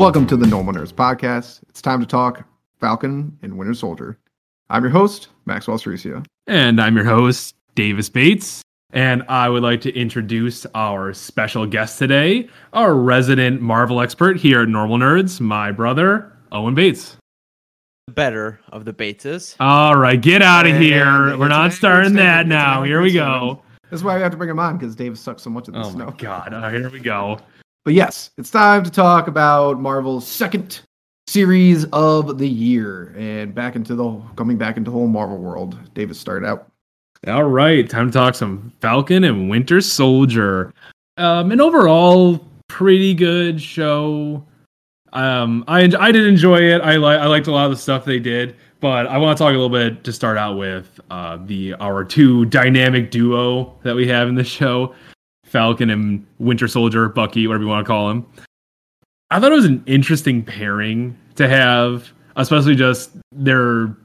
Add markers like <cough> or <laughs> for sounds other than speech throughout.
Welcome to the Normal Nerds Podcast. It's time to talk Falcon and Winter Soldier. I'm your host, Maxwell Ceresia. And I'm your host, Davis Bates. And I would like to introduce our special guest today, our resident Marvel expert here at Normal Nerds, my brother, Owen Bates. Better of the betas. All right, get out of here. it's We're not starting that statement. It's an now. Here we statement. go. That's why we have to bring him on because Dave sucks so much of the Oh snow. my god. Here we go. But yes, it's time to talk about Marvel's second series of the year and back into the coming back into the whole Marvel world. Davis started out. All right, time to talk some Falcon and Winter Soldier. Um, an overall pretty good show. Um, I I did enjoy it. I like I liked a lot of the stuff they did, but I want to talk a little bit to start out with uh, the our two dynamic duo that we have in the show, Falcon and Winter Soldier, Bucky, whatever you want to call him. I thought it was an interesting pairing to have, especially just their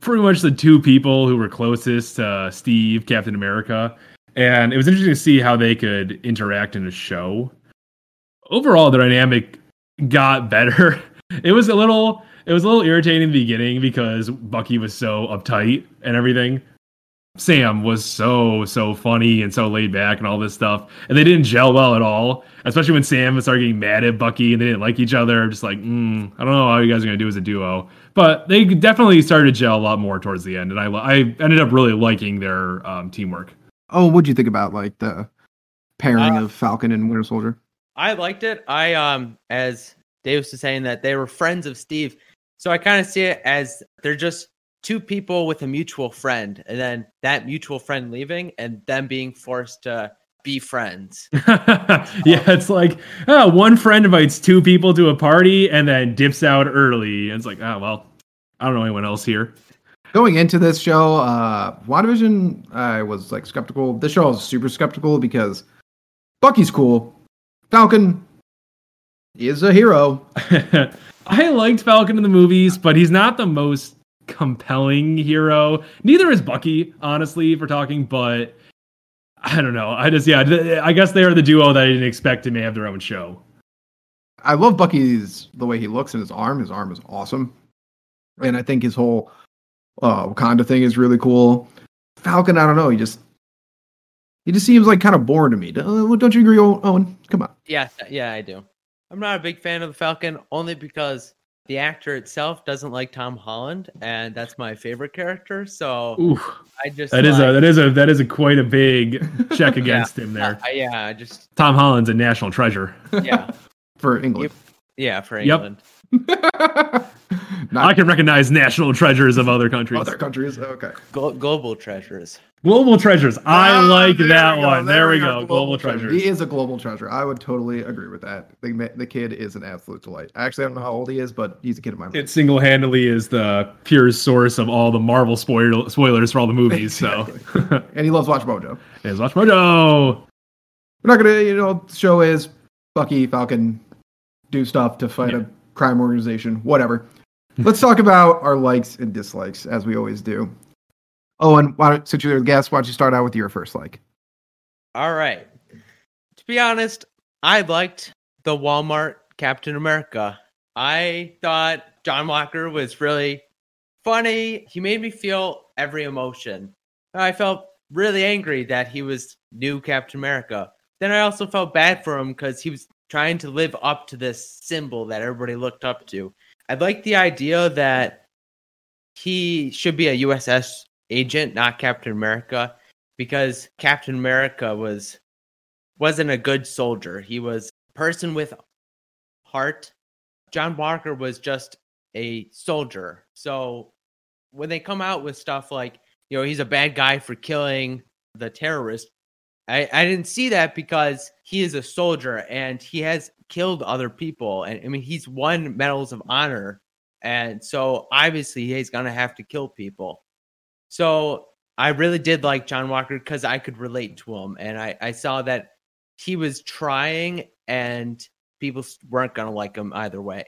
pretty much the two people who were closest to Steve, Captain America. And it was interesting to see how they could interact in a show. Overall, the dynamic got better. <laughs> It was a little it was a little irritating in the beginning because Bucky was so uptight and everything. Sam was so so funny and so laid back and all this stuff, and they didn't gel well at all. Especially when Sam started getting mad at Bucky and they didn't like each other. Just like, mm, I don't know how you guys are gonna do as a duo, but they definitely started to gel a lot more towards the end, and I I ended up really liking their um, teamwork. Oh, what'd you think about like the pairing Uh, of Falcon and Winter Soldier? I liked it. I um as Davis was saying that they were friends of Steve. So I kind of see it as they're just two people with a mutual friend and then that mutual friend leaving and them being forced to be friends. <laughs> yeah, it's like oh, one friend invites two people to a party and then dips out early. And it's like, oh well, I don't know anyone else here. Going into this show, uh WandaVision, I was like skeptical. This show I was super skeptical because Bucky's cool. Falcon is a hero. <laughs> I liked Falcon in the movies, but he's not the most compelling hero. Neither is Bucky, honestly, for talking, but I don't know. I just, yeah, I guess they are the duo that I didn't expect to may have their own show. I love Bucky's the way he looks in his arm. His arm is awesome, and I think his whole uh, Wakanda thing is really cool. Falcon, I don't know. He just he just seems like kind of boring to me. Don't uh, don't you agree, Owen? Owen? Come on. yeah, yeah, I do. I'm not a big fan of the Falcon only because the actor itself doesn't like Tom Holland and that's my favorite character. So Ooh, I just that is a that is a that is a quite a big <laughs> check against him there. I- yeah, I just Tom Holland's a national treasure. yeah. <laughs> For England. Yeah, for Yep. England. <laughs> Not I can recognize national treasures of other countries. other countries. Okay. Glo- global treasures. Global treasures. I Ah, like that one. There, we go. Global, treasures. He is a global treasure. I would totally agree with that. The, the kid is an absolute delight. Actually, I don't know how old he is, but he's a kid of mine. it single-handedly is the pure source of all the Marvel spoil- spoilers for all the movies. So, <laughs> and he loves Watch Mojo. He loves Watch Mojo. We're not gonna, you know, show is Bucky Falcon do stuff to fight Yeah. a crime organization, whatever. Let's talk about our likes and dislikes as we always do. Owen, why don't, since you're the guest, why don't you start out with your first like? All right. To be honest, I liked the Walmart Captain America. I thought John Walker was really funny. He made me feel every emotion. I felt really angry that he was new Captain America. Then I also felt bad for him because he was trying to live up to this symbol that everybody looked up to. I like the idea that he should be a U.S. Agent, not Captain America because Captain America was wasn't a good soldier. He was a person with heart. John Walker was just a soldier. So when they come out with stuff like, you know, he's a bad guy for killing the terrorist, I, I didn't see that because he is a soldier and he has killed other people. And I mean, he's won medals of honor. And so obviously he's going to have to kill people. So I really did like John Walker because I could relate to him. And I, I saw that he was trying and people weren't going to like him either way.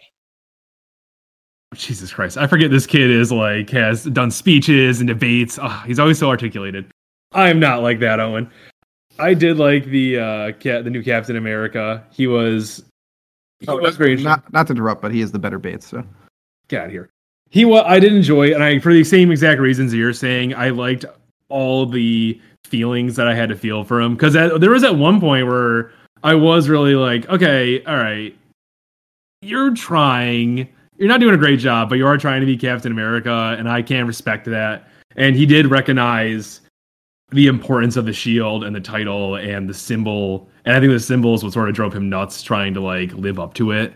Jesus Christ. I forget this kid is like has done speeches and debates. Oh, he's always so articulated. I'm not like that, Owen. I did like the uh cat, the new Captain America. He was he Oh, was interesting. not not to interrupt, but he is the better Bates. So get out of here. He was I did enjoy it, and I for the same exact reasons you're saying. I liked all the feelings that I had to feel for him because there was at one point where I was really like, okay, all right, you're trying, you're not doing a great job, but you are trying to be Captain America, and I can respect that. And he did recognize the importance of the shield and the title and the symbol, and I think the symbols what sort of drove him nuts trying to like live up to it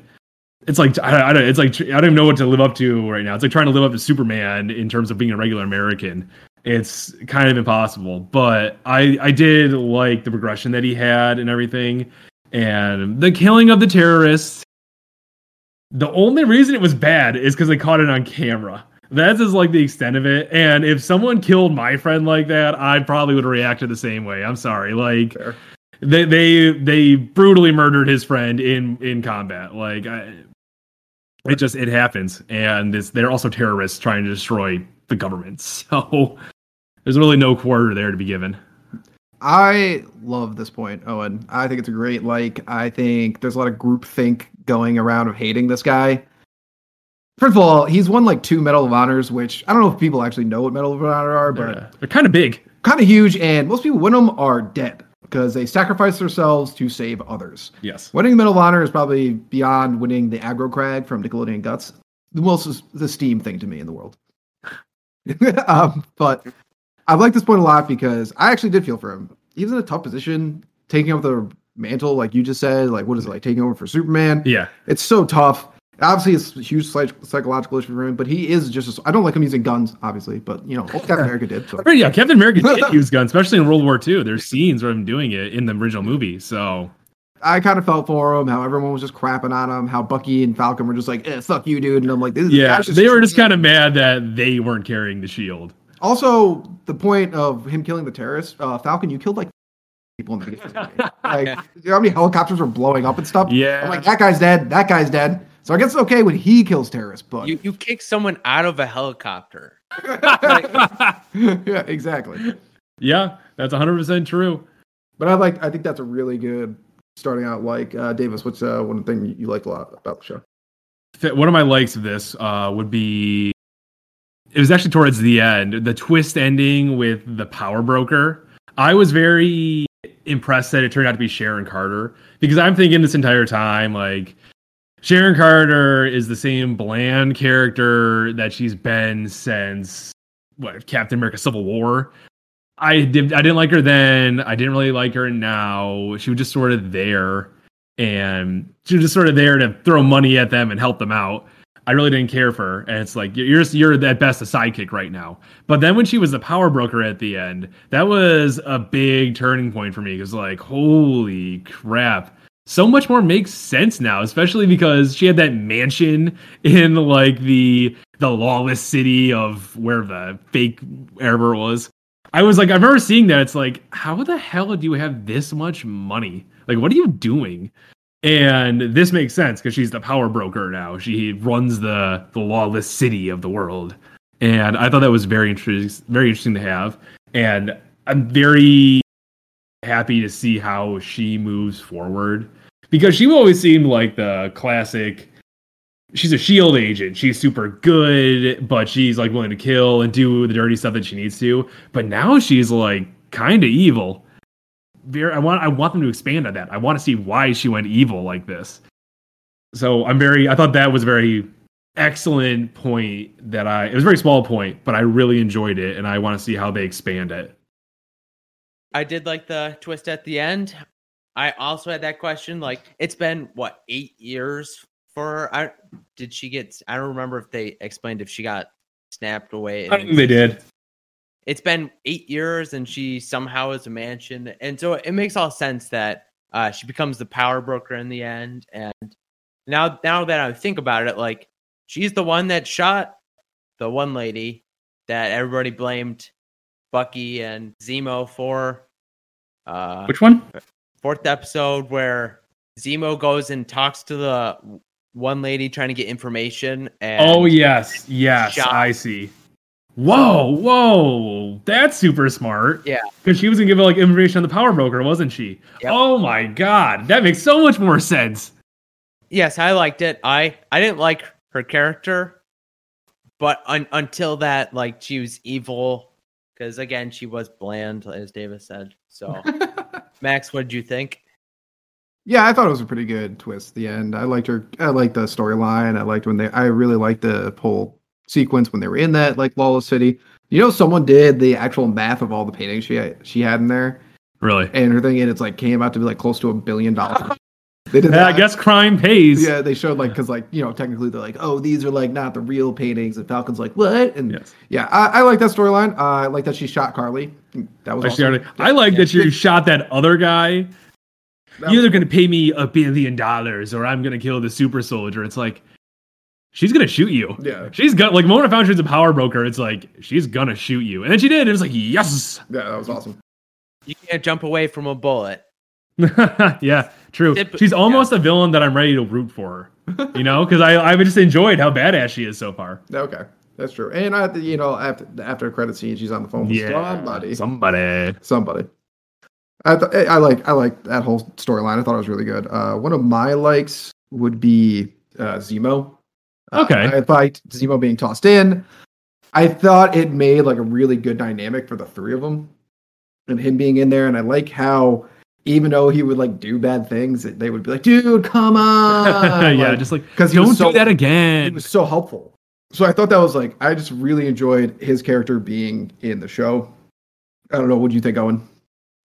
it's like I, I don't it's like I don't even know what to live up to right now. It's like trying to live up to Superman in terms of being a regular American. It's kind of impossible. But I I did like the progression that he had and everything, and the killing of the terrorists. The only reason it was bad is because they caught it on camera. That's just like the extent of it. And if someone killed my friend like that, I probably would have reacted the same way. I'm sorry. Like Fair. they they they brutally murdered his friend in in combat. Like I, it just it happens, and it's, they're also terrorists trying to destroy the government. <laughs> So there's really no quarter there to be given. I love this point, Owen. I think it's a great like. I think there's a lot of groupthink going around of hating this guy. First of all, he's won like two Medal of Honors, which I don't know if people actually know what Medal of Honor are, but They're, they're kind of big. kind of huge. And most people win them are dead because they sacrifice themselves to save others. Yes. Winning the Medal of Honor is probably beyond winning the aggro crag from Nickelodeon Guts. The most esteemed thing to me in the world. <laughs> um, but I like this point a lot because I actually did feel for him. He was in a tough position, taking up the mantle, like you just said. Like, what is it like taking over for Superman? Yeah. It's so tough. Obviously, it's a huge psychological issue for him, but he is just. I don't like him using guns, obviously, but you know, Captain America did. So. Yeah, Captain America did <laughs> use guns, especially in World War II. There's scenes of him doing it in the original movie. So I kind of felt for him, how everyone was just crapping on him, how Bucky and Falcon were just like, eh, fuck you, dude. And I'm like, this is yeah, they were just kind of mad that they weren't carrying the shield. Also, the point of him killing the terrorists, uh, Falcon, you killed like <laughs> people in the beginning. like, <laughs> you know how many helicopters were blowing up and stuff? Yeah. I'm like, that guy's dead. That guy's dead. So I guess it's okay when he kills terrorists, but You you kick someone out of a helicopter. <laughs> yeah, exactly. yeah, that's 100% true. But I like, I think that's a really good starting out. Like uh, Davis, what's uh, one thing you liked a lot about the show? One of my likes of this uh, would be it was actually towards the end, the twist ending with the power broker. I was very impressed that it turned out to be Sharon Carter because I'm thinking this entire time, like, Sharon Carter is the same bland character that she's been since what Captain America Civil War. I did I didn't like her then. I didn't really like her now. She was just sort of there and she was just sort of there to throw money at them and help them out. I really didn't care for her, and it's like you're you're at best a sidekick right now. But then when she was the power broker at the end, that was a big turning point for me because like holy crap, so much more makes sense now, especially because she had that mansion in like the the lawless city of where the fake it was. I was like, I remember seeing that. It's like, how the hell do you have this much money? Like, what are you doing? And this makes sense because she's the power broker now. She runs the the lawless city of the world, and I thought that was very interesting. Very interesting to have, and I'm very happy to see how she moves forward because she always seemed like the classic. She's a shield agent. She's super good, but she's like willing to kill and do the dirty stuff that she needs to. But now she's like kind of evil very I want I want them to expand on that. I want to see why she went evil like this. So I'm very I thought that was a very excellent point that I it was a very small point, but I really enjoyed it and I want to see how they expand it. I did like the twist at the end. I also had that question. Like, it's been what eight years for? I did she get? I don't remember if they explained if she got snapped away. I think they did. It's been eight years, and she somehow is a mansion, and so it makes all sense that uh, she becomes the power broker in the end. And now, now that I think about it, like she's the one that shot the one lady that everybody blamed Bucky and Zemo for. Uh, Which one? Fourth episode where Zemo goes and talks to the one lady trying to get information. And Oh yes, yes, Shot. I see. Whoa, whoa, that's super smart. Yeah. because she was gonna give like information on the power broker, wasn't she? Yep. Oh my god, that makes so much more sense. Yes, I liked it. I I didn't like her character, but un- until that, like she was evil, because again, she was bland, as Davis said. So, <laughs> Max, what did you think? Yeah, I thought it was a pretty good twist at the end. I liked her. I liked the storyline. I liked when they. I really liked the whole sequence when they were in that like lawless city. You know, someone did the actual math of all the paintings she had, she had in there, Really? and her thing, and it's like came out to be like close to a billion dollars. They did Yeah, I guess crime pays. Yeah, they showed like because like you know technically they're like oh these are like not the real paintings and Falcon's like what and Yes. yeah I, I like that storyline. Uh, I like that she shot Karli. That was I, awesome. started- I like that you shot that other guy. That You're was- either gonna pay me a billion dollars or I'm gonna kill the super soldier. It's like she's gonna shoot you. Yeah. She's gonna like Mona found she's a power broker. It's like she's gonna shoot you, and then she did. It was like yes, yeah that was awesome. You can't jump away from a bullet. <laughs> yeah, true. Tip- She's almost a villain that I'm ready to root for. You know, because I I just enjoyed how badass she is so far. Okay, that's true. And I you know after after the credit scene she's on the phone with somebody somebody. somebody. I th- I like I like that whole storyline. I thought it was really good. Uh, one of my likes would be uh, Zemo. Uh, Okay. I liked Zemo being tossed in. I thought it made like a really good dynamic for the three of them, and him being in there. And I like how even though he would like do bad things, they would be like, "Dude, come <laughs> on!" yeah, just Like, just like 'cause he don't so- do that again. it was so helpful. So I thought that was like I just really enjoyed his character being in the show. I don't know. What do you think, Owen?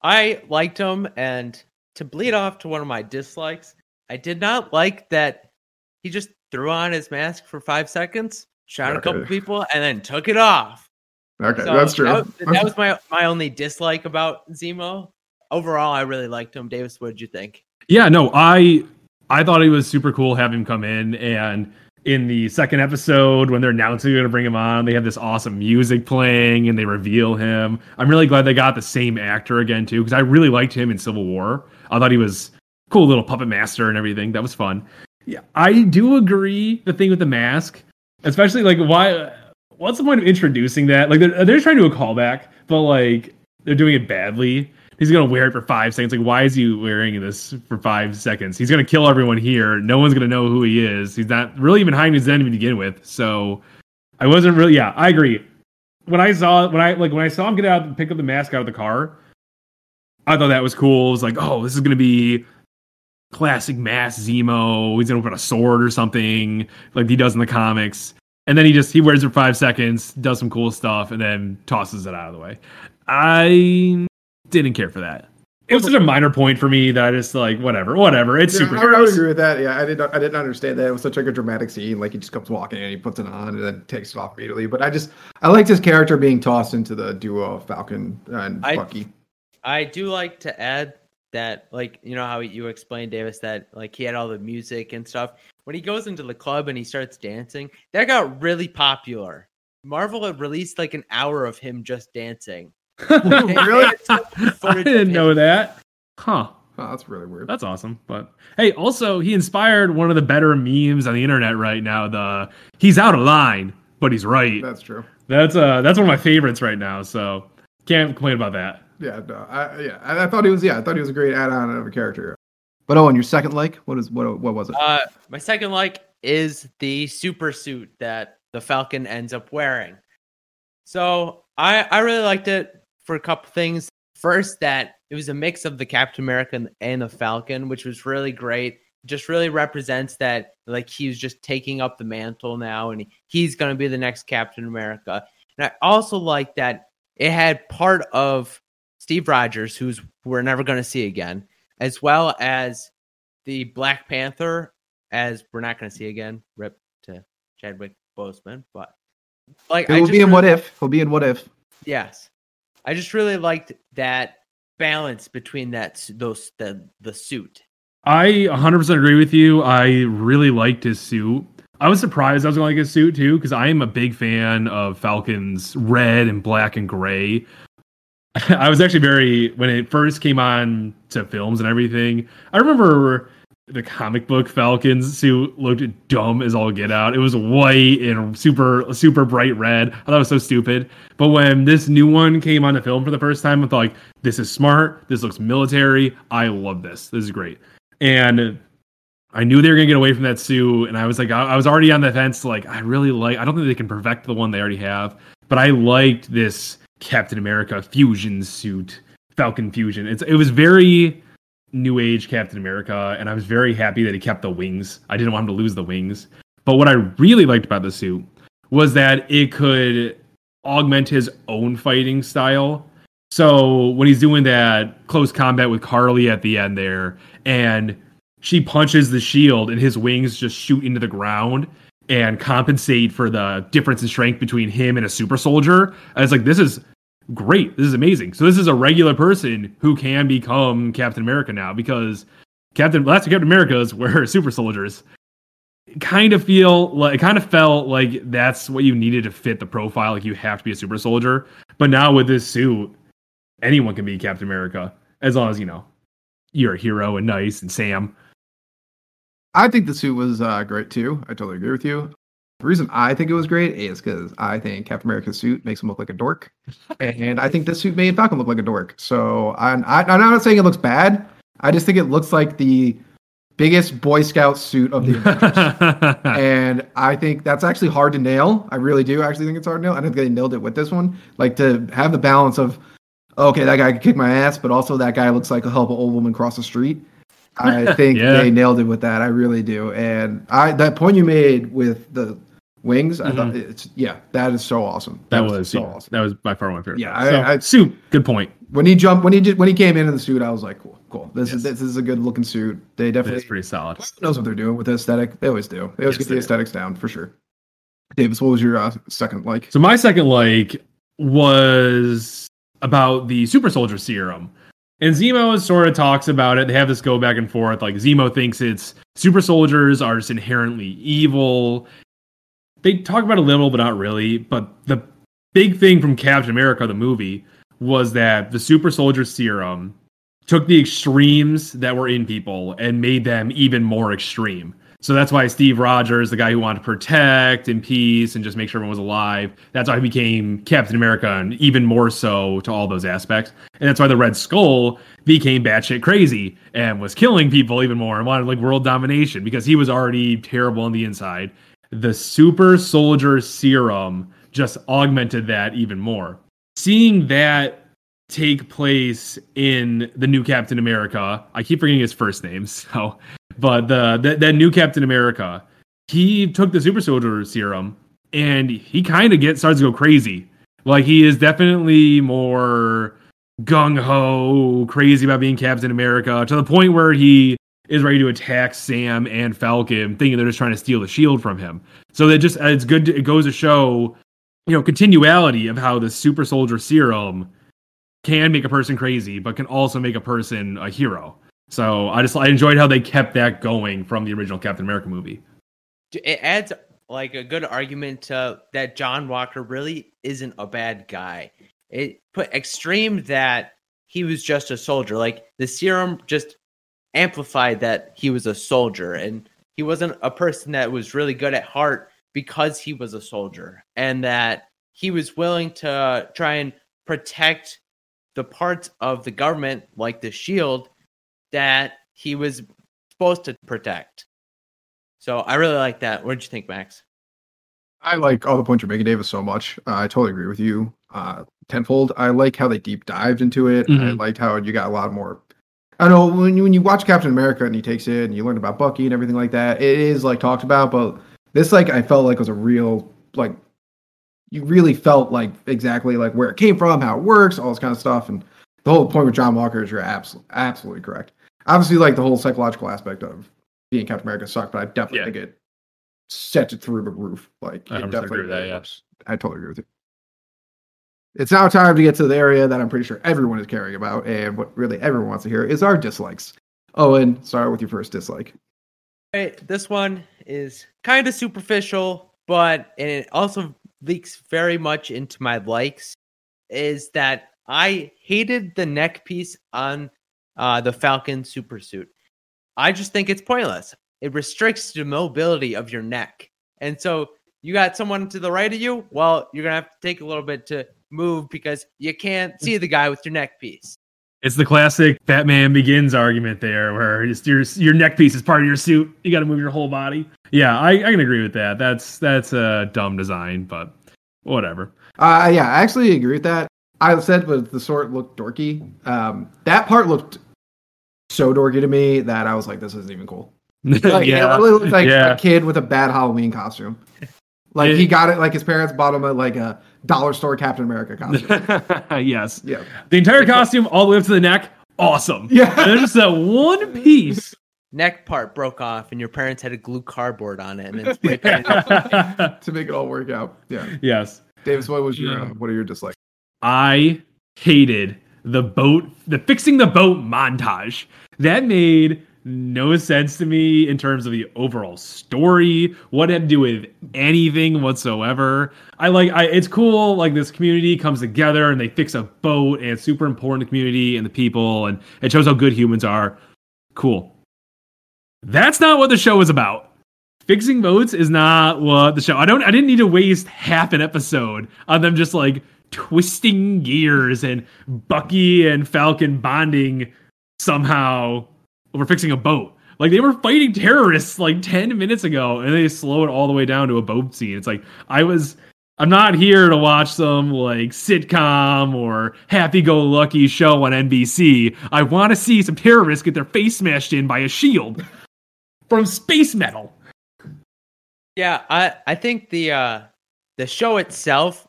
I liked him, and to bleed off to one of my dislikes, I did not like that he just threw on his mask for five seconds, shot a couple people, and then took it off. Okay, So that's true. That, that <laughs> was my my only dislike about Zemo. Overall, I really liked him. Davis, what did you think? Yeah, no, I I thought it was super cool having him come in and in the second episode when they're announcing they're gonna bring him on, they have this awesome music playing and they reveal him. I'm really glad they got the same actor again too, because I really liked him in Civil War. I thought he was cool little puppet master and everything. That was fun. Yeah, I do agree the thing with the mask, especially like why what's the point of introducing that? Like they're they're trying to do a callback, but like they're doing it badly he's gonna wear it for five seconds. Like, why is he wearing this for five seconds? He's gonna kill everyone here. No one's gonna know who he is. He's not really even hiding his identity to begin with. So, I wasn't really. Yeah, I agree. When I saw when I like when I saw him get out and pick up the mask out of the car, I thought that was cool. It was like, oh, this is gonna be classic mask Zemo. He's gonna put a sword or something like he does in the comics. And then he just he wears it for five seconds, does some cool stuff, and then tosses it out of the way. I didn't care for that. It was such a minor point for me that I just like whatever, whatever. It's Yeah, super. I, I would agree with that. Yeah, I didn't. I didn't understand that. It was such like a dramatic scene. Like he just comes walking and he puts it on and then takes it off immediately. But I just I liked his character being tossed into the duo of Falcon and I- Bucky. I do like to add that, like, you know how you explained, Davis, that like he had all the music and stuff. When he goes into the club and he starts dancing, that got really popular. Marvel had released like an hour of him just dancing. <laughs> really? I didn't know that. Huh. Oh, that's really weird. That's awesome. But hey, also he inspired one of the better memes on the internet right now. The he's out of line, but he's right. That's true. That's uh that's one of my favorites right now. So can't complain about that. Yeah, no, I, yeah. I, I thought he was. Yeah, I thought he was a great add-on of a character. But oh, and your second like, what is what? What was it? Uh, my second like is the super suit that the Falcon ends up wearing. So I I really liked it for a couple things. First, that it was a mix of the Captain America and- the Falcon, which was really great. Just really represents that like he's just taking up the mantle now, and he, he's going to be the next Captain America. And I also like that it had part of Steve Rogers, who's we're never going to see again, as well as the Black Panther, as we're not going to see again. Rip to Chadwick Boseman, but like I He'll just be in really- What If. He'll be in What If. Yes, I just really liked that balance between that those the the suit. I 100% agree with you. I really liked his suit. I was surprised I was going to like his suit too because I am a big fan of Falcon's red and black and gray. <laughs> I was actually very when it first came on to films and everything. I remember the comic book Falcons suit looked dumb as all get out. It was white and super super bright red. I thought it was so stupid. But when this new one came on the film for the first time, I thought like, this is smart. This looks military. I love this. This is great. And I knew they were gonna get away from that suit, and I was like, I, I was already on the fence. Like, I really like. I don't think they can perfect the one they already have, but I liked this Captain America fusion suit, Falcon fusion. It's it was very new age Captain America, and I was very happy that he kept the wings. I didn't want him to lose the wings. But what I really liked about the suit was that it could augment his own fighting style. So when he's doing that close combat with Karli at the end there, and she punches the shield and his wings just shoot into the ground and compensate for the difference in strength between him and a super soldier. I was like, this is great. This is amazing. So this is a regular person who can become Captain America now because Captain last Captain America's <laughs> were super soldiers. Kind of feel like it kind of felt like that's what you needed to fit the profile. Like you have to be a super soldier. But now with this suit, anyone can be Captain America as long as you know you're a hero and nice and Sam. I think the suit was uh, great too. I totally agree with you. The reason I think it was great is because I think Captain America's suit makes him look like a dork, and I think this suit made Falcon look like a dork. So I'm, I, I'm not saying it looks bad. I just think it looks like the biggest Boy Scout suit of the Avengers. <laughs> and I think that's actually hard to nail. I really do actually think it's hard to nail. I think they nailed it with this one. Like to have the balance of, okay, that guy can kick my ass, but also that guy looks like a help an old woman cross the street. I <laughs> think Yeah. they nailed it with that. I really do. And I that point you made with the wings, I thought it's yeah, that is so awesome. Mm-hmm. that was so yeah, awesome. that was by far my favorite. Yeah. I- So, I- suit. Good point. When he jumped, when he just when he came into the suit, I was like, cool, cool. This Yes. is this is a good looking suit. They definitely It's pretty solid. knows what they're doing with the aesthetic. They always do. They always Yes, get the they do. aesthetics down for sure. Davis, what was your uh, second like? So my second like was about the super soldier serum. And Zemo sort of talks about it. They have this go back and forth. Like Zemo thinks it's super soldiers are just inherently evil. They talk about it a little, but not really. But the big thing from Captain America, the movie, was that the super soldier serum took the extremes that were in people and made them even more extreme. So that's why Steve Rogers, the guy who wanted to protect and peace and just make sure everyone was alive, that's why he became Captain America and even more so to all those aspects. And that's why the Red Skull became batshit crazy and was killing people even more and wanted like world domination because he was already terrible on the inside. The super soldier serum just augmented that even more. Seeing that take place in the new Captain America. I keep forgetting his first name, <laughs> so but the that, new Captain America, he took the super soldier serum and he kind of gets starts to go crazy. Like he is definitely more gung ho, crazy about being Captain America to the point where he is ready to attack Sam and Falcon, thinking they're just trying to steal the shield from him. So that just uh, it's good. To, it goes to show, you know, continuality of how the super soldier serum can make a person crazy, but can also make a person a hero. So I just I enjoyed how they kept that going from the original Captain America movie. it adds like a good argument to that John Walker really isn't a bad guy. It put extreme that he was just a soldier. Like the serum just amplified that he was a soldier and he wasn't a person that was really good at heart because he was a soldier and that he was willing to try and protect the parts of the government like the shield that he was supposed to protect. So I really like that. What did you think, Max? I like all the points you're making, Davis, so much. Uh, I totally agree with you. Uh, tenfold. I like how they deep dived into it. I Mhm. liked how you got a lot more. I know when you, when you watch Captain America and he takes it and you learn about Bucky and everything like that, it is like talked about, but this like I felt like was a real like you really felt like exactly like where it came from, how it works, all this kind of stuff, and the whole point with John Walker is you're absolutely absolutely correct. Obviously, like the whole psychological aspect of being Captain America sucked, but I definitely Yeah. think it sets it through the roof. Like I it 100% definitely agree with that, yeah. I totally agree with you. It's now time to get to the area that I'm pretty sure everyone is caring about, and what really everyone wants to hear is our dislikes. Owen, start with your first dislike. This one is kind of superficial, but and it also leaks very much into my likes. Is that I hated the neck piece on uh, the Falcon supersuit. I just think it's pointless. It restricts the mobility of your neck. And so you got someone to the right of you, well, you're gonna have to take a little bit to move because you can't see the guy with your neck piece. It's the classic Batman Begins argument there, where your your neck piece is part of your suit. You got to move your whole body. Yeah, I, I can agree with that. That's that's a dumb design, but whatever. Uh, yeah, I actually agree with that. I said, but the sword looked dorky. Um, that part looked so dorky to me that I was like, this isn't even cool. <laughs> Like, yeah, It really looked like yeah. a kid with a bad Halloween costume. Like It- he got it, like his parents bought him a, like a dollar store Captain America costume. <laughs> yes, yeah. the entire costume all the way up to the neck, awesome. <laughs> Yeah. and then just that one piece. Neck part broke off and your parents had to glue cardboard on it and then spray paint <laughs> it. to make it all work out. Yeah. yes, Davis, what was your Yeah. uh, what are your dislikes? I hated the boat, the fixing the boat montage. That made no sense to me in terms of the overall story. What it had to do with anything whatsoever. I like, I it's cool. Like this community comes together and they fix a boat, and it's super important to the community and the people, and it shows how good humans are. Cool. That's not what the show is about fixing boats is not what the show. I don't. I didn't need to waste half an episode on them just like twisting gears and Bucky and Falcon bonding somehow over fixing a boat. Like they were fighting terrorists like ten minutes ago, and they slow it all the way down to a boat scene. It's like I was. I'm not here to watch some like sitcom or happy-go-lucky show on NBC. I want to see some terrorists get their face smashed in by a shield from space metal. Yeah, I I think the uh the show itself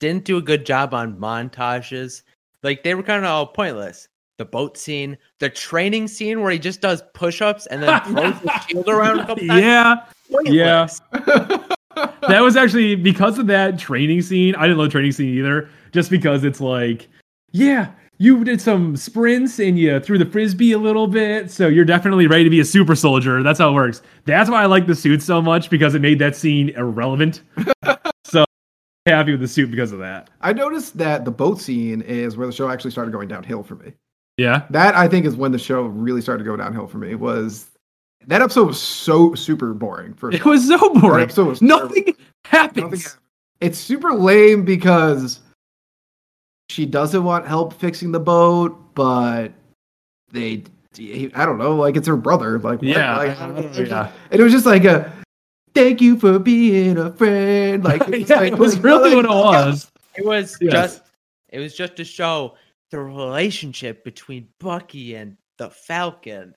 didn't do a good job on montages. Like they were kind of all pointless. The boat scene, the training scene where he just does push-ups and then throws the <laughs> shield around a couple times. Yeah, yeah. <laughs> that was actually because of that training scene. I didn't love training scene either, just because it's like, yeah, you did some sprints and you threw the frisbee a little bit, so you're definitely ready to be a super soldier. That's how it works. That's why I like the suit so much because it made that scene irrelevant. <laughs> so happy with the suit because of that. I noticed that the boat scene is where the show actually started going downhill for me. Yeah, That I think is when the show really started to go downhill for me. Was that episode was so super boring. For it was so boring. episode was Nothing happens. Nothing happened. It's super lame because she doesn't want help fixing the boat, but they, I don't know, like it's her brother. Like, what? Yeah, Like, I don't know. It's just- yeah. and it was just like a thank you for being a friend. Like, <laughs> it was, yeah, like- it was really what it was. It was Yes. just it was just to show the relationship between Bucky and the Falcon.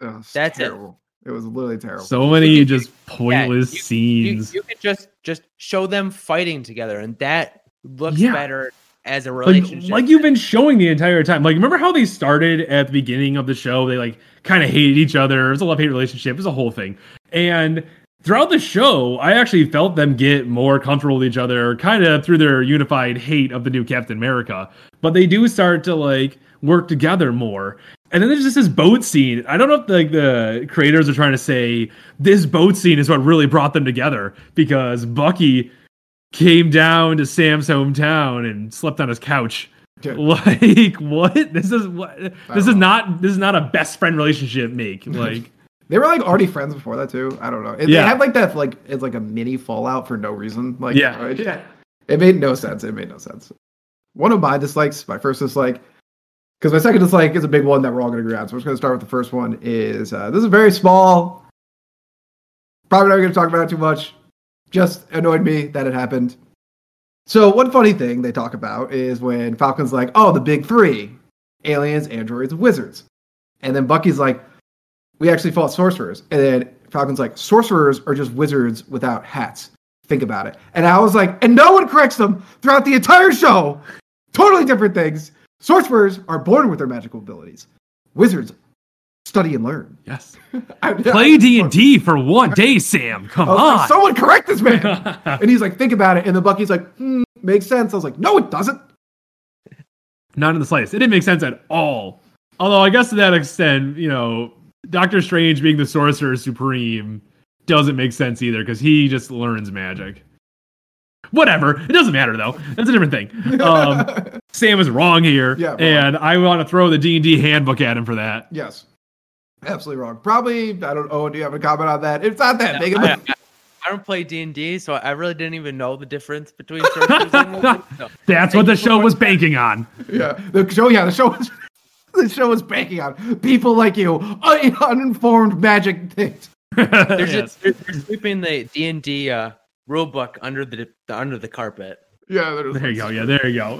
It was That's terrible. It. was literally terrible. So many just pointless you- You, scenes. you could just just show them fighting together, and that looks Yeah. better as a like, relationship. like you've been showing the entire time. Like, remember how they started at the beginning of the show? They like kind of hated each other. It was a love hate relationship. It was a whole thing. And throughout the show, I actually felt them get more comfortable with each other, kind of through their unified hate of the new Captain America. But they do start to like work together more. And then there's just this boat scene. I don't know if like the creators are trying to say this boat scene is what really brought them together because Bucky came down to Sam's hometown and slept on his couch. Yeah. <laughs> Like what? This is what this is know. not this is not a best friend relationship make. Like They were like already friends before that too. I don't know. It, Yeah. They had like that like it's like a mini fallout for no reason. Like yeah. right? yeah. It made no sense. It made no sense. One of my dislikes, my first dislike, because my second dislike is a big one that we're all going to agree on. So we're just going to start with the first one. Is uh, this is very small? Probably not going to talk about it too much. Just annoyed me that it happened. So one funny thing they talk about is when Falcon's like, "Oh, the big three: aliens, androids, and wizards," and then Bucky's like, "We actually fought sorcerers," and then Falcon's like, "Sorcerers are just wizards without hats." Think about it. And I was like, and no one corrects them throughout the entire show. Totally different things. Sorcerers are born with their magical abilities. Wizards study and learn. Yes. <laughs> I- Play D and D for one day, Sam. Come was like, on. Someone correct this man. <laughs> and he's like, think about it. And the Bucky's like, hmm, makes sense. I was like, no, it doesn't. Not in the slightest. It didn't make sense at all. Although I guess to that extent, you know, Doctor Strange being the Sorcerer Supreme doesn't make sense either because he just learns magic. Whatever. It doesn't matter though. That's a different thing. <laughs> Um, Sam is wrong here, Yeah, wrong. and I want to throw the D and D handbook at him for that. yes. Absolutely wrong. Probably, I don't know. Do you have a comment on that? It's not that big of I, a. I- I don't play D and D, so I really didn't even know the difference between sorcerers and <laughs> wizards. So, That's thank what the show was banking on. Yeah, the show. Yeah, the show was. The show was banking on people like you, un- uninformed magic things. <laughs> They're Yes. they're, they're sweeping the D and D uh, rule book under the, the under the carpet. Yeah, there There you go. Yeah, there you go.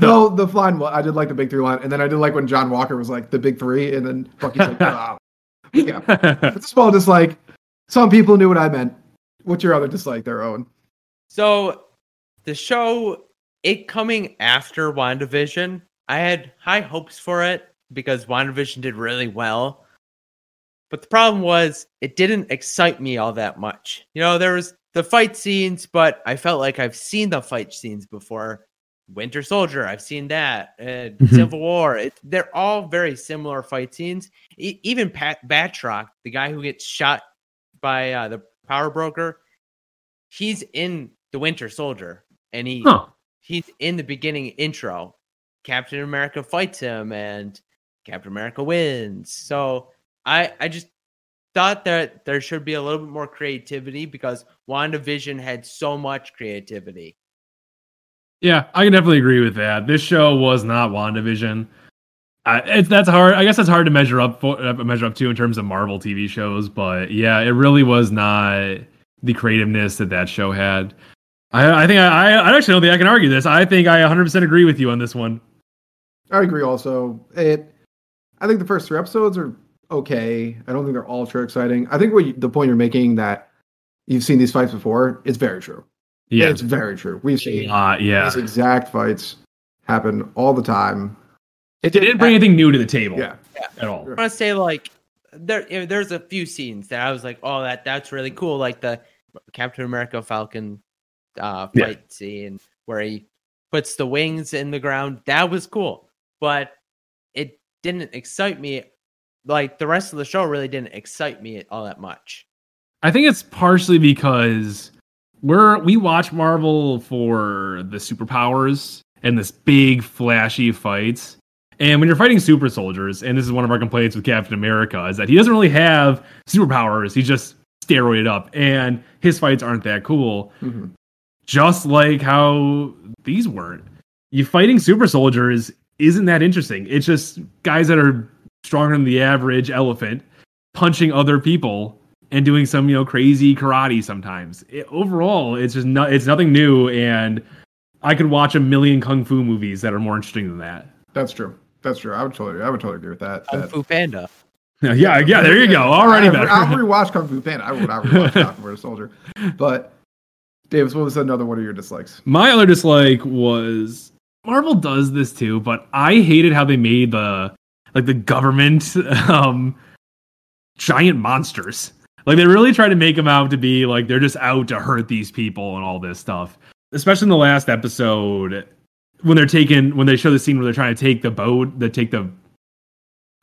No, <laughs> the <laughs> line. I did like the big three line, and then I did like when John Walker was like the big three, and then Bucky's like, ah. yeah. It's a small dislike. Some people knew what I meant. What's your other dislike? Their own. So the show, it coming after WandaVision, I had high hopes for it because WandaVision did really well. But the problem was it didn't excite me all that much. You know, there was the fight scenes, but I felt like I've seen the fight scenes before. Winter Soldier, I've seen that. Uh. Civil War, it, they're all very similar fight scenes. E- even Pat Batroc, the guy who gets shot by uh, the power broker, he's in the Winter Soldier, and he huh. he's in the beginning intro. Captain America fights him, and Captain America wins. So I I just thought that there should be a little bit more creativity because WandaVision had so much creativity. Yeah, I can definitely agree with that. This show was not WandaVision. Uh, it's that's hard. I guess that's hard to measure up for, uh, measure up to in terms of Marvel TV shows. But yeah, it really was not the creativeness that that show had. I, I think I, I actually don't think I can argue this. I think I 100% agree with you on this one. I agree. Also, it. I think the first three episodes are okay. I don't think they're ultra exciting. I think what you, the point you're making that you've seen these fights before is very true. Yeah, it's very true. We've seen uh, yeah. these exact fights happen all the time. It didn't bring anything new to the table. Yeah. at all. I want to say like there there's a few scenes that I was like, oh that that's really cool, like the Captain America Falcon uh, Yeah. fight scene where he puts the wings in the ground. That was cool, but it didn't excite me. Like the rest of the show really didn't excite me all that much. I think it's partially because we're we watch Marvel for the superpowers and this big flashy fights. And when you're fighting super soldiers, and this is one of our complaints with Captain America, is that he doesn't really have superpowers. He's just steroided up, and his fights aren't that cool. Mhm. Just like how these weren't. You fighting super soldiers isn't that interesting. It's just guys that are stronger than the average elephant punching other people and doing some you know crazy karate sometimes. It, overall, it's just not it's nothing new, and I could watch a million kung fu movies that are more interesting than that. That's true. That's true. I would totally. I would totally agree with that. Kung That- Fu Panda. <laughs> Yeah, yeah, there you go. Already I, better. I'll rewatch Kung Fu Panda. I would not rewatch <laughs> Falcon Winter Soldier. But Davis, what was another one of your dislikes? My other dislike was Marvel does this too, but I hated how they made the like the government <laughs> um giant monsters. Like they really tried to make them out to be like they're just out to hurt these people and all this stuff. Especially in the last episode when they're taking when they show the scene where they're trying to take the boat, they take the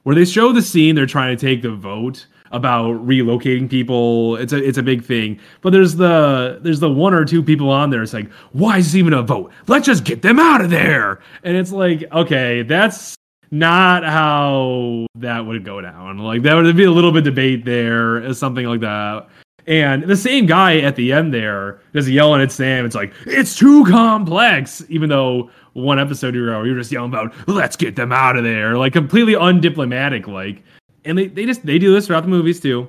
where they show the scene they're trying to take the vote about relocating people. It's a it's a big thing. But there's the there's the one or two people on there. It's like, why is this even a vote? Let's just get them out of there. And it's like, okay, that's not how that would go down. Like that would be a little bit debate there, something like that. And the same guy at the end there is yelling at Sam. It's like it's too complex, even though one episode ago you were just yelling about let's get them out of there, like completely undiplomatic, like. And they, they just they do this throughout the movies too.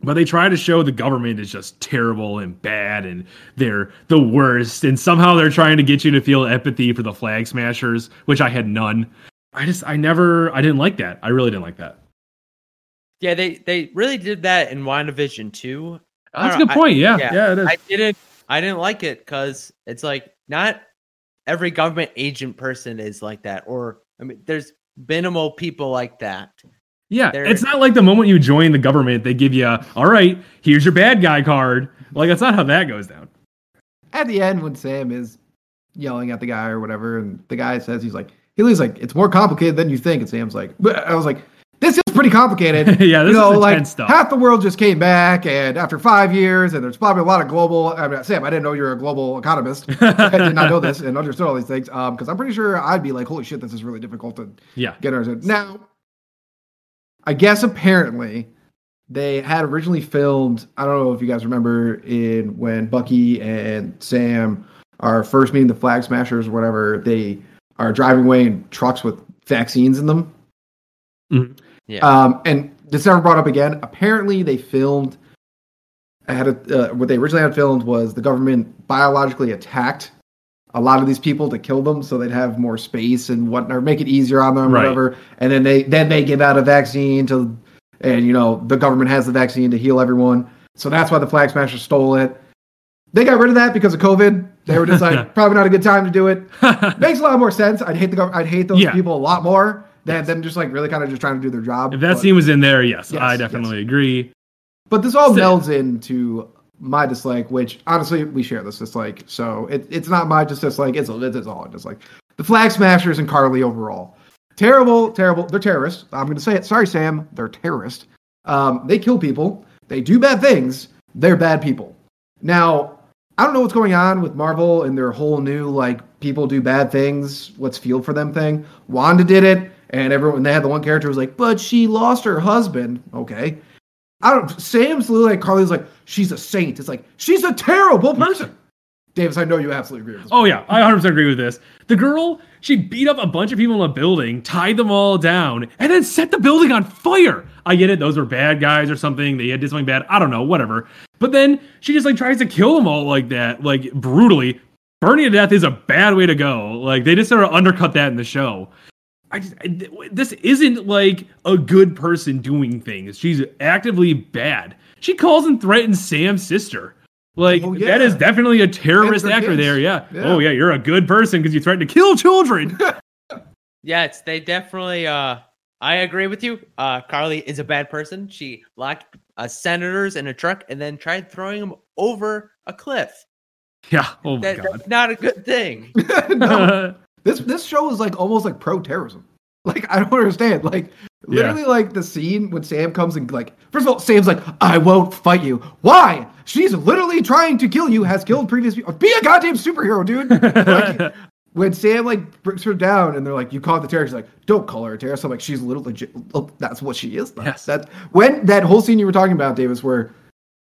But they try to show the government is just terrible and bad and they're the worst. And somehow they're trying to get you to feel empathy for the flag smashers, which I had none. I just I never I didn't like that. I really didn't like that. Yeah, they they really did that in WandaVision too. That's a good know, I- point. yeah, yeah, yeah, it is. I didn't I didn't like it because it's like not every government agent person is like that, or I mean, there's minimal people like that. Yeah, They're- it's not like the moment you join the government, they give you, all right, here's your bad guy card. Like, that's not how that goes down. At the end, when Sam is yelling at the guy or whatever, and the guy says he's like, he leaves like, it's more complicated than you think. And Sam's like, but I was like, this is pretty complicated. <laughs> yeah, this you know, is like intense stuff. half the world just came back, and after five years, and there's probably a lot of global. I mean, Sam, I didn't know you're a global economist. <laughs> I did not know this and understood all these things. Um, because I'm pretty sure I'd be like, holy shit, this is really difficult to yeah, get understood. Now, I guess apparently they had originally filmed. I don't know if you guys remember in when Bucky and Sam are first meeting the Flag Smashers or whatever. They are driving away in trucks with vaccines in them. Yeah. Um, and this never brought up again. Apparently, they filmed. Had a, uh, what they originally had filmed was the government biologically attacked a lot of these people to kill them, so they'd have more space and whatnot, or make it easier on them, Right. whatever. And then they then they give out a vaccine to, and you know the government has the vaccine to heal everyone. So that's why the Flag Smashers stole it. They got rid of that because of COVID. They were just like <laughs> probably not a good time to do it. <laughs> Makes a lot more sense. I'd hate the gov- I'd hate those Yeah. people a lot more than them just like really kind of just trying to do their job. if that But- scene was in there, yes, Yes, I yes. definitely agree. but this all Same. melds into my dislike, which honestly we share this dislike. So it, it's not my just dislike. It's it's, it's all dislike. The Flag Smashers and Karli overall, terrible, terrible. They're terrorists. I'm going to say it. Sorry, Sam. They're terrorists. Um, they kill people. They do bad things. They're bad people. Now I don't know what's going on with Marvel and their whole new like people do bad things. Let's feel for them thing. Wanda did it, and everyone they had the one character was like, but she lost her husband. Okay. I don't. Sam's literally like Karli's like she's a saint. It's like she's a terrible person. Davis, I know you absolutely agree with this. Oh yeah, I 100% agree with this. The girl, she beat up a bunch of people in a building, tied them all down, and then set the building on fire. I get it; those were bad guys or something. They did something bad. I don't know, whatever. But then she just like tries to kill them all like that, like brutally. Burning to death is a bad way to go. Like they just sort of undercut that in the show. I just I, this isn't like a good person doing things. She's actively bad. She calls and threatens Sam's sister. Like Oh, that is definitely a terrorist actor kids. there. Yeah. Yeah. Oh yeah, you're a good person because you threatened to kill children. <laughs> Yes, they definitely. Uh, I agree with you. Uh, Karli is a bad person. She locked uh, senators in a truck and then tried throwing them over a cliff. yeah. Oh my That, god. that's not a good thing. <laughs> no, <laughs> this this show is like almost like pro terrorism. <laughs> Like I don't understand. Like literally, like the scene when Sam comes and like first of all, Sam's like, "I won't fight you." Why? She's literally trying to kill you. Has killed previous people. Be a goddamn superhero, dude. <laughs> Like, when Sam like brings her down and they're like, "You called the terrorist," like, "Don't call her a terrorist." I'm like, "She's a little legit. Oh, that's what she is." Yes. That when that whole scene you were talking about, Davis, where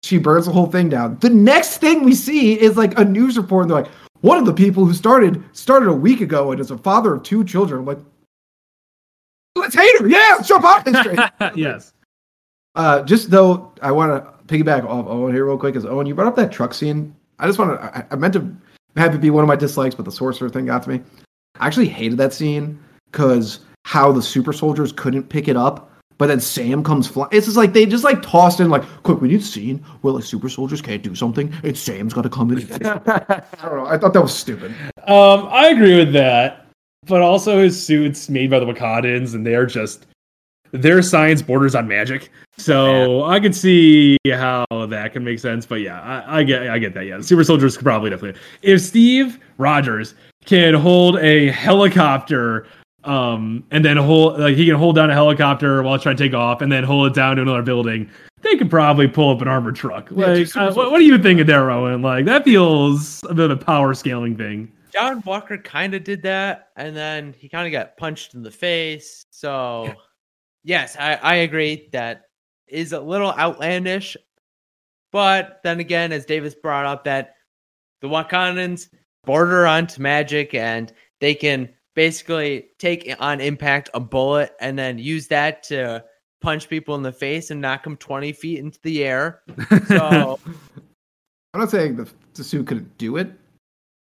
she burns the whole thing down. The next thing we see is like a news report, and they're like, "One of the people who started started a week ago and is a father of two children." I'm like, "Let's hate her, yeah, let's jump off this train." <laughs> yes. Uh, just though, I want to piggyback off Owen here real quick. Is Owen, you brought up that truck scene? I just want to. I, I meant to have it be one of my dislikes, but the sorcerer thing got to me. I actually hated that scene because how the super soldiers couldn't pick it up, but then Sam comes flying. It's just like they just like tossed in like, quick, we need a scene where like super soldiers can't do something, and Sam's got to come in. <laughs> I don't know. I thought that was stupid. Um, I agree with that, but also his suits made by the Wakandans, and they're just their science borders on magic. So I could see how that can make sense. But yeah, I, I get I get that. Yeah, super soldiers could probably definitely. If Steve Rogers can hold a helicopter. Um, and then hold like he can hold down a helicopter while it's trying to take off, and then hold it down to another building. They could probably pull up an armored truck. Like, just super uh, what, what are you thinking there, Rowan? Like that feels a bit of a power scaling thing. John Walker kind of did that, and then he kind of got punched in the face. So, yes, I, I agree that is a little outlandish. But then again, as Davis brought up, that the Wakandans border onto magic and they can basically take on impact a bullet and then use that to punch people in the face and knock them 20 feet into the air. So, <laughs> I'm not saying the, the suit couldn't do it.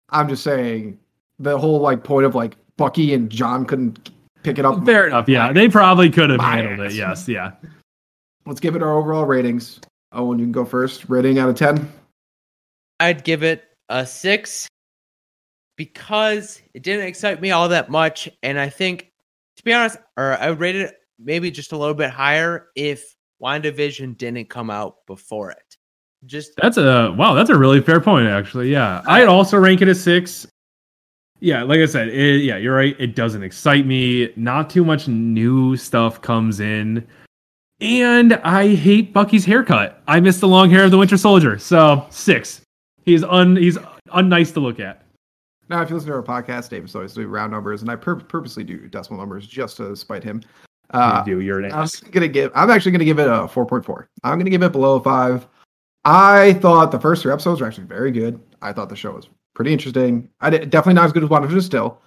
I'm just saying the whole like point of like Bucky and John couldn't pick it up. Fair enough. Yeah, they probably could have handled ass. it. Yes. Yeah. Let's give it our overall ratings. Owen, you can go first. Rating out of ten. I'd give it a six because it didn't excite me all that much. And I think, to be honest, or I would rate it maybe just a little bit higher if WandaVision didn't come out before it. Just That's a wow. That's a really fair point, actually. Yeah, I'd also rank it a six. Yeah, like I said, it, yeah, you're right. It doesn't excite me. Not too much new stuff comes in, and I hate Bucky's haircut. I miss the long hair of the Winter Soldier. So six. He's un he's unnice to look at. Now, if you listen to our podcast, Davis always do round numbers, and I pur- purposely do decimal numbers just to spite him. Uh, you do. You're an I'm gonna give. I'm actually gonna give it a 4.4. I'm gonna give it below a five. I thought the first three episodes were actually very good. I thought the show was pretty interesting. I did, definitely not as good as WandaVision still.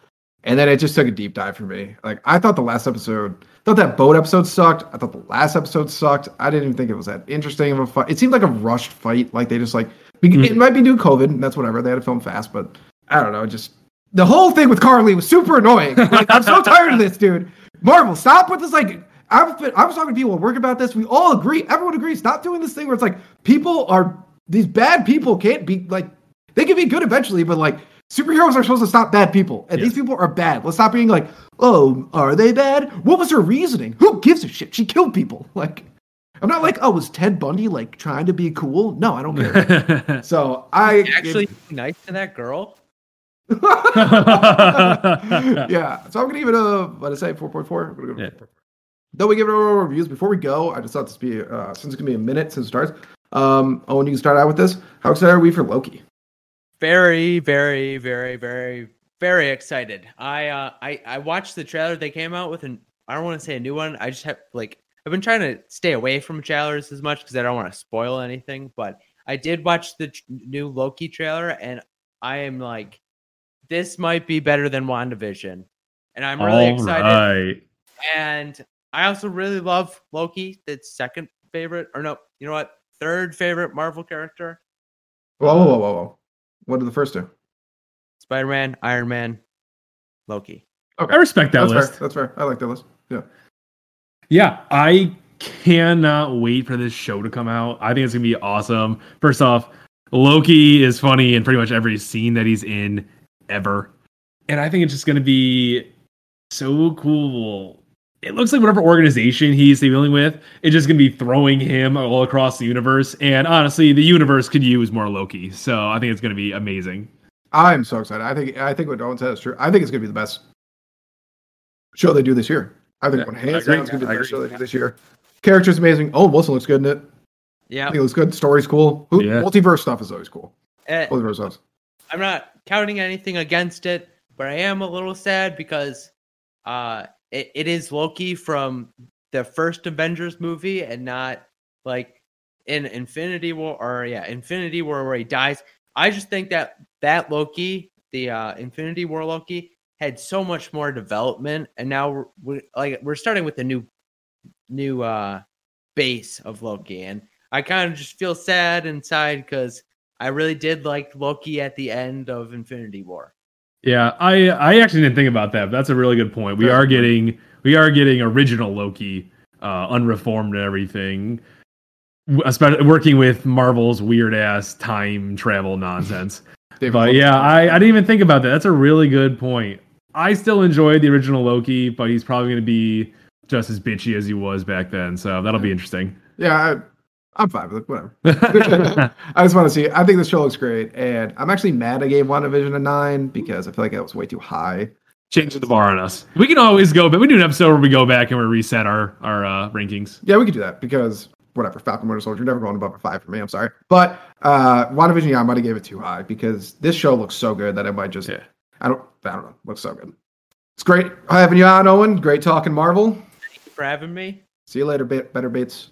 And then it just took a deep dive for me. Like I thought the last episode, thought that boat episode sucked. I thought the last episode sucked. I didn't even think it was that interesting of a fight. It seemed like a rushed fight. Like they just like Mm. it might be new COVID. And That's whatever. They had to film fast, but I don't know. Just the whole thing with Karli was super annoying. <laughs> Like I'm so tired of this, dude. Marvel, stop with this. Like I've been, I was talking to people at work about this. We all agree. Everyone agrees. Stop doing this thing where it's like people are these bad people can't be like they can be good eventually, but like superheroes are supposed to stop bad people, and Yes. these people are bad. Let's stop being like, oh, are they bad? What was her reasoning? Who gives a shit? She killed people. <laughs> Like, I'm not like, oh, was Ted Bundy like trying to be cool? No, I don't care. <laughs> so I Actually, nice to that girl. <laughs> yeah. So I'm gonna give it a what did I say, 4.4. I'm gonna give it a Yeah. 4.4. Though we give it our reviews before we go, I just thought this be uh, since it's gonna be a minute since it starts. Um, Owen, you can start out with this. How excited are we for Loki? Very, very, very, very, very excited. I uh I I watched the trailer they came out with, and I don't want to say a new one. I just have like I've been trying to stay away from trailers as much because I don't want to spoil anything. But I did watch the tr- new Loki trailer, and I am like, this might be better than WandaVision, and I'm really All excited. right. And I also really love Loki. the second favorite, or no, you know what? Third favorite Marvel character: Whoa, whoa, whoa, whoa, whoa. What are the first two? Spider Man, Iron Man, Loki. I respect that That's list. fair. That's fair. I like that list. Yeah. Yeah, I cannot wait for this show to come out. I think it's gonna be awesome. First off, Loki is funny in pretty much every scene that he's in ever. And I think it's just gonna be so cool. It looks like whatever organization he's dealing with, it's just gonna be throwing him all across the universe. And honestly, the universe could use more Loki. So I think it's gonna be amazing. I'm so excited. I think I think what Owen said is true. I think it's gonna be the best show they do this year. I think Yeah, one hands down it's gonna be the best show they do this year. Character's amazing. Oh, Wilson looks good in it. Yeah, he looks good. Story's cool. Who- Yeah. Multiverse stuff is always cool. Eh, Multiverse stuff. I'm not counting anything against it, but I am a little sad because uh, it, it is Loki from the first Avengers movie and not like in Infinity War or yeah, Infinity War where he dies. I just think that that Loki, the uh, Infinity War Loki, had so much more development, and now we're, we're like we're starting with a new new uh base of Loki, and I kind of just feel sad inside because I really did like Loki at the end of Infinity War. Yeah, I I actually didn't think about that. But that's a really good point. We are a good point. getting we are getting original Loki, uh, unreformed and everything. Especially working with Marvel's weird ass time travel nonsense. <laughs> But yeah, I, I didn't even think about that. That's a really good point. I still enjoyed the original Loki, but he's probably going to be just as bitchy as he was back then. So that'll be interesting. yeah, I, I'm fine with it. Whatever. <laughs> I just want to see. I think the show looks great, and I'm actually mad I gave WandaVision a nine because I feel like that was way too high. Changing the bar on us. We can always go, but we do an episode where we go back and we reset our our uh, rankings. Yeah, we could do that because whatever. Falcon Winter Soldier never going above a five for me. I'm sorry, but uh, WandaVision, yeah, I might have gave it too high because this show looks so good that I might just. Yeah. I don't. I don't know. Looks so good. It's great having you on, Owen. Great talking Marvel. Thank you for having me. See you later, bit better Bates.